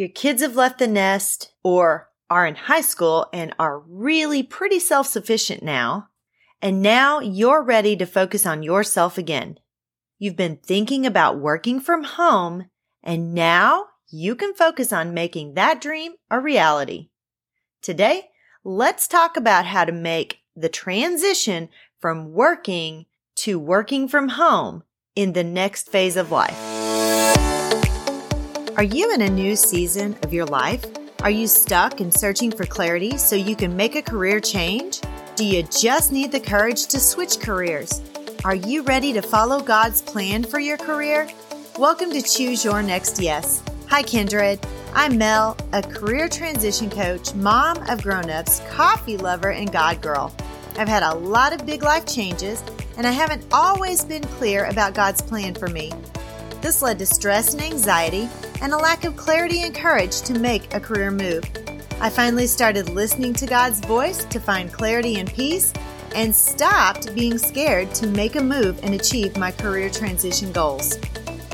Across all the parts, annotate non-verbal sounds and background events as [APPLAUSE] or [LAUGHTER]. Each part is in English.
your kids have left the nest or are in high school and are really pretty self-sufficient now. And now you're ready to focus on yourself again. You've been thinking about working from home and now you can focus on making that dream a reality. Today, let's talk about how to make the transition from working to working from home in the next phase of life. Are you in a new season of your life? Are you stuck and searching for clarity so you can make a career change? Do you just need the courage to switch careers? Are you ready to follow God's plan for your career? Welcome to Choose Your Next Yes. Hi, Kindred. I'm Mel, a career transition coach, mom of grown-ups, coffee lover, and God girl. I've had a lot of big life changes, and I haven't always been clear about God's plan for me. This led to stress and anxiety and a lack of clarity and courage to make a career move. I finally started listening to God's voice to find clarity and peace and stopped being scared to make a move and achieve my career transition goals.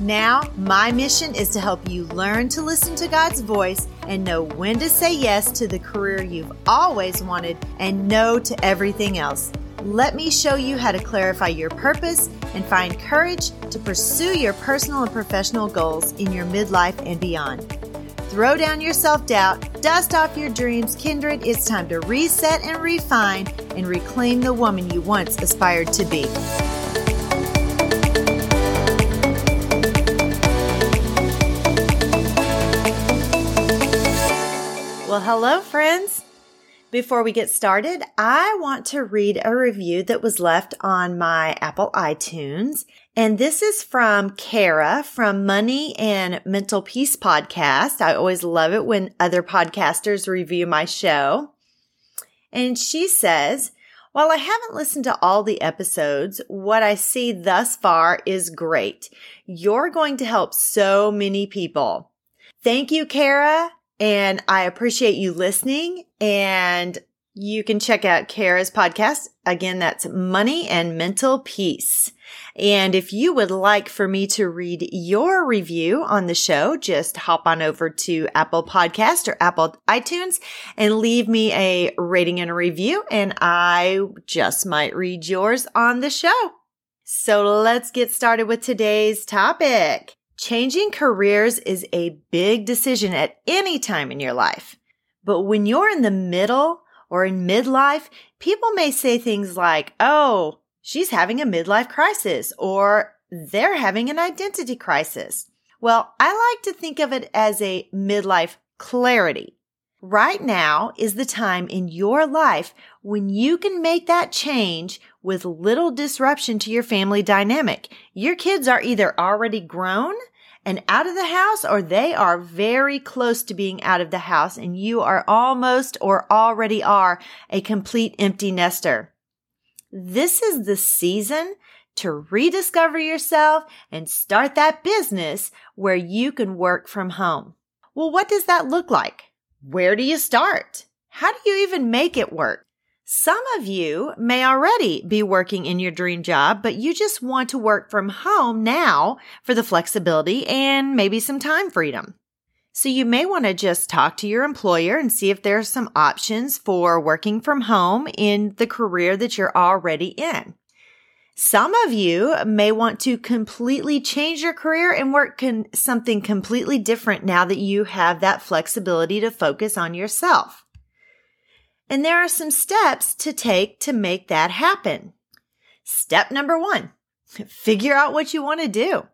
Now, my mission is to help you learn to listen to God's voice and know when to say yes to the career you've always wanted and no to everything else. Let me show you how to clarify your purpose and find courage to pursue your personal and professional goals in your midlife and beyond. Throw down your self doubt, dust off your dreams, kindred. It's time to reset and refine and reclaim the woman you once aspired to be. Well, hello, friends. Before we get started, I want to read a review that was left on my Apple iTunes. And this is from Kara from Money and Mental Peace podcast. I always love it when other podcasters review my show. And she says, while I haven't listened to all the episodes, what I see thus far is great. You're going to help so many people. Thank you, Kara. And I appreciate you listening. And you can check out Kara's podcast. Again, that's Money and Mental Peace. And if you would like for me to read your review on the show, just hop on over to Apple Podcast or Apple iTunes and leave me a rating and a review. And I just might read yours on the show. So let's get started with today's topic. Changing careers is a big decision at any time in your life. But when you're in the middle or in midlife, people may say things like, Oh, she's having a midlife crisis or they're having an identity crisis. Well, I like to think of it as a midlife clarity. Right now is the time in your life when you can make that change with little disruption to your family dynamic. Your kids are either already grown and out of the house or they are very close to being out of the house and you are almost or already are a complete empty nester. This is the season to rediscover yourself and start that business where you can work from home. Well, what does that look like? Where do you start? How do you even make it work? Some of you may already be working in your dream job, but you just want to work from home now for the flexibility and maybe some time freedom. So you may want to just talk to your employer and see if there's some options for working from home in the career that you're already in. Some of you may want to completely change your career and work con- something completely different now that you have that flexibility to focus on yourself. And there are some steps to take to make that happen. Step number one, figure out what you want to do.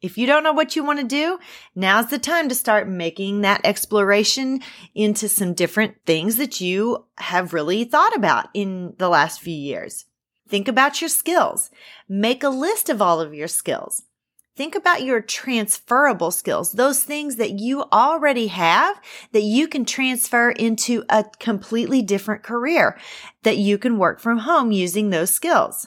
If you don't know what you want to do, now's the time to start making that exploration into some different things that you have really thought about in the last few years. Think about your skills. Make a list of all of your skills. Think about your transferable skills, those things that you already have that you can transfer into a completely different career that you can work from home using those skills.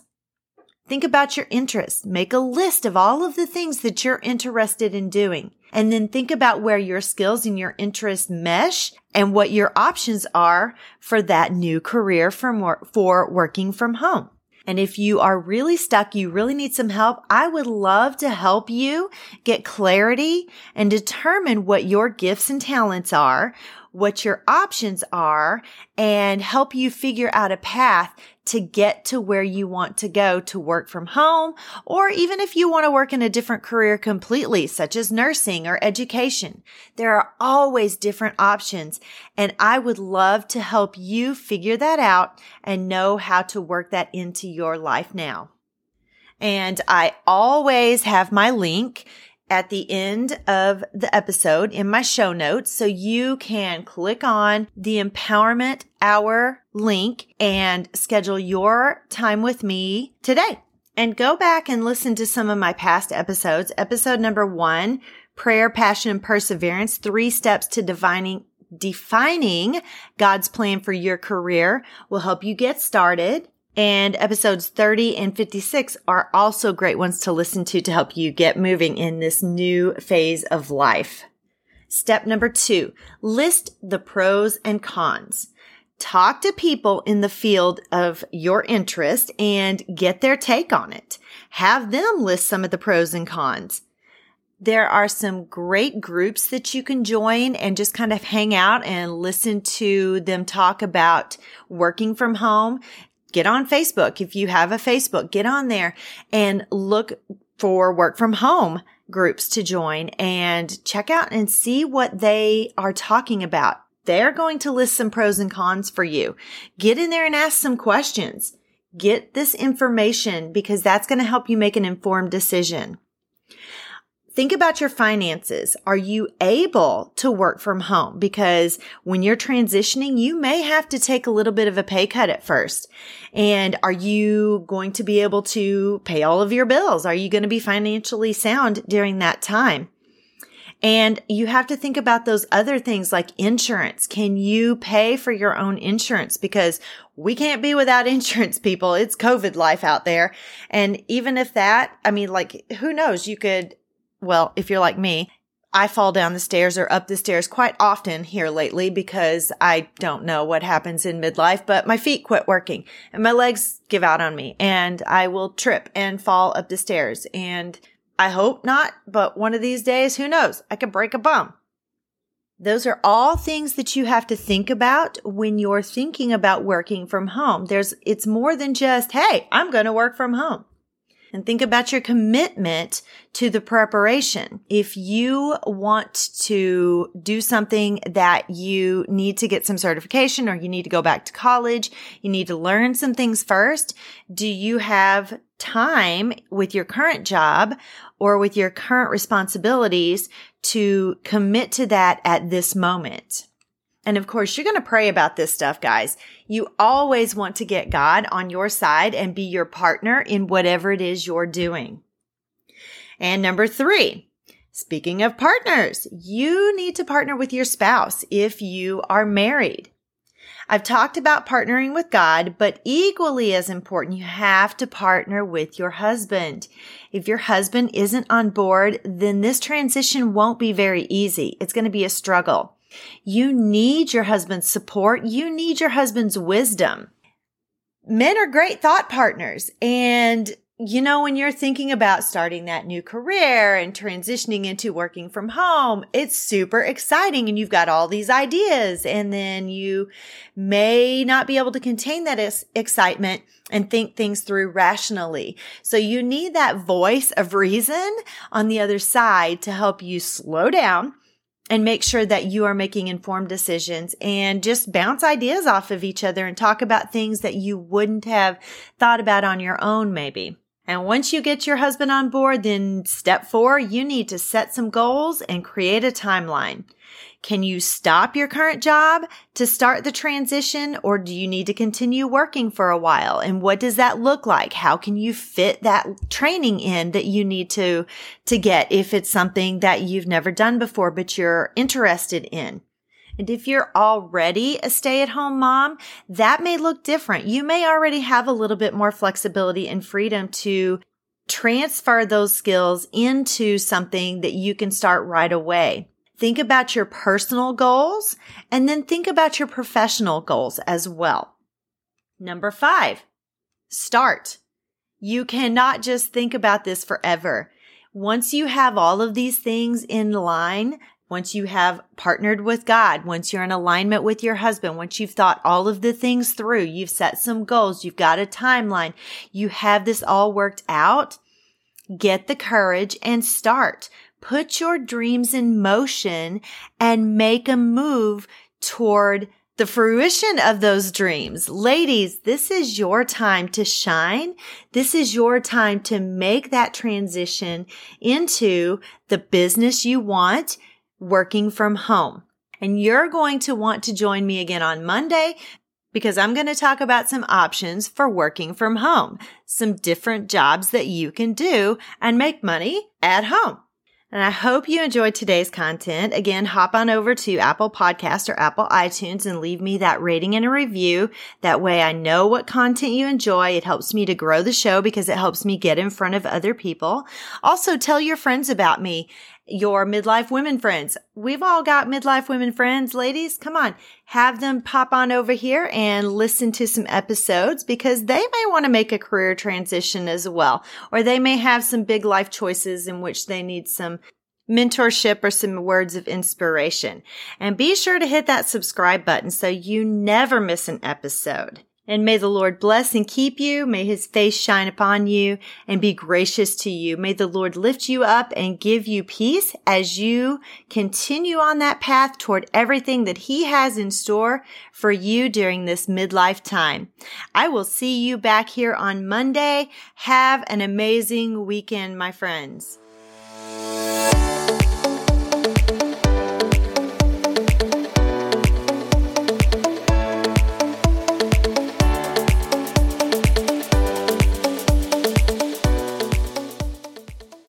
Think about your interests. Make a list of all of the things that you're interested in doing. And then think about where your skills and your interests mesh and what your options are for that new career for, for working from home. And if you are really stuck, you really need some help, I would love to help you get clarity and determine what your gifts and talents are, what your options are, and help you figure out a path to get to where you want to go to work from home, or even if you want to work in a different career completely, such as nursing or education. There are always different options, and I would love to help you figure that out and know how to work that into your life now. And I always have my link at the end of the episode in my show notes. So you can click on the empowerment hour link and schedule your time with me today. And go back and listen to some of my past episodes. Episode number one, prayer, passion, and perseverance, three steps to defining defining God's plan for your career will help you get started. And episodes 30 and 56 are also great ones to listen to to help you get moving in this new phase of life. Step number two, list the pros and cons. Talk to people in the field of your interest and get their take on it. Have them list some of the pros and cons. There are some great groups that you can join and just kind of hang out and listen to them talk about working from home get on Facebook. If you have a Facebook, get on there and look for work from home groups to join and check out and see what they are talking about. They're going to list some pros and cons for you. Get in there and ask some questions. Get this information because that's going to help you make an informed decision. Think about your finances. Are you able to work from home? Because when you're transitioning, you may have to take a little bit of a pay cut at first. And are you going to be able to pay all of your bills? Are you going to be financially sound during that time? And you have to think about those other things like insurance. Can you pay for your own insurance? Because we can't be without [LAUGHS] insurance, people. It's COVID life out there. And even if that, I mean, like, who knows? You could well, if you're like me, I fall down the stairs or up the stairs quite often here lately because I don't know what happens in midlife, but my feet quit working and my legs give out on me and I will trip and fall up the stairs. And I hope not, but one of these days, who knows? I could break a bum. Those are all things that you have to think about when you're thinking about working from home. There's, it's more than just, Hey, I'm going to work from home and think about your commitment to the preparation. If you want to do something that you need to get some certification or you need to go back to college, you need to learn some things first. Do you have time with your current job or with your current responsibilities to commit to that at this moment? And of course, you're going to pray about this stuff, guys. You always want to get God on your side and be your partner in whatever it is you're doing. And number three, speaking of partners, you need to partner with your spouse if you are married. I've talked about partnering with God, but equally as important, you have to partner with your husband. If your husband isn't on board, then this transition won't be very easy. It's going to be a struggle. You need your husband's support. You need your husband's wisdom. Men are great thought partners. And, you know, when you're thinking about starting that new career and transitioning into working from home, it's super exciting and you've got all these ideas. And then you may not be able to contain that excitement and think things through rationally. So you need that voice of reason on the other side to help you slow down and make sure that you are making informed decisions and just bounce ideas off of each other and talk about things that you wouldn't have thought about on your own, maybe. And once you get your husband on board, then step four, you need to set some goals and create a timeline. Can you stop your current job to start the transition or do you need to continue working for a while? And what does that look like? How can you fit that training in that you need to, to get if it's something that you've never done before, but you're interested in? And if you're already a stay at home mom, that may look different. You may already have a little bit more flexibility and freedom to transfer those skills into something that you can start right away. Think about your personal goals and then think about your professional goals as well. Number five, start. You cannot just think about this forever. Once you have all of these things in line, once you have partnered with God, once you're in alignment with your husband, once you've thought all of the things through, you've set some goals, you've got a timeline, you have this all worked out, get the courage and start. Put your dreams in motion and make a move toward the fruition of those dreams. Ladies, this is your time to shine. This is your time to make that transition into the business you want working from home. And you're going to want to join me again on Monday because I'm going to talk about some options for working from home, some different jobs that you can do and make money at home. And I hope you enjoyed today's content. Again, hop on over to Apple Podcast or Apple iTunes and leave me that rating and a review. That way I know what content you enjoy. It helps me to grow the show because it helps me get in front of other people. Also tell your friends about me your midlife women friends. We've all got midlife women friends, ladies. Come on, have them pop on over here and listen to some episodes because they may want to make a career transition as well, or they may have some big life choices in which they need some mentorship or some words of inspiration. And be sure to hit that subscribe button so you never miss an episode. And may the Lord bless and keep you. May his face shine upon you and be gracious to you. May the Lord lift you up and give you peace as you continue on that path toward everything that he has in store for you during this midlife time. I will see you back here on Monday. Have an amazing weekend, my friends.